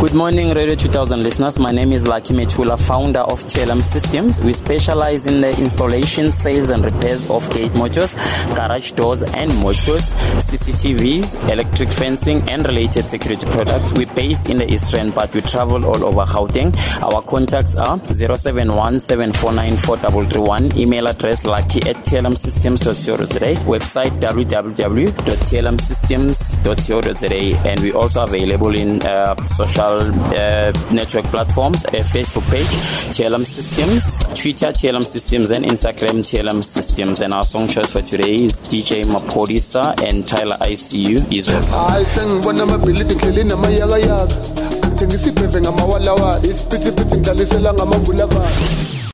Good morning, Radio 2000 listeners. My name is Lucky Metula, founder of TLM Systems. We specialize in the installation, sales, and repairs of gate motors, garage doors and motors, CCTVs, electric fencing, and related security products. We're based in the East Rand, but we travel all over Gauteng. Our contacts are 071 email address lucky at tlmsystems.co.za, website www.tlmsystems.co.za, and we're also available in uh, social uh, network platforms, a Facebook page, TLM Systems, Twitter, TLM Systems, and Instagram, TLM Systems. And our song choice for today is DJ Maphorisa and Tyler ICU Izolo.